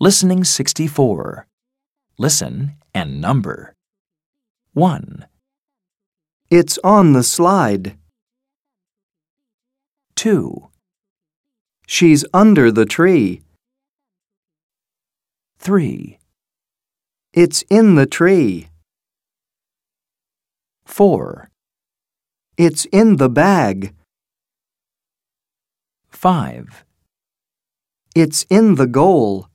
Listening 64. Listen and number. 1, It's on the slide. 2, She's under the tree. 3, It's in the tree. 4, It's in the bag. 5, It's in the goal.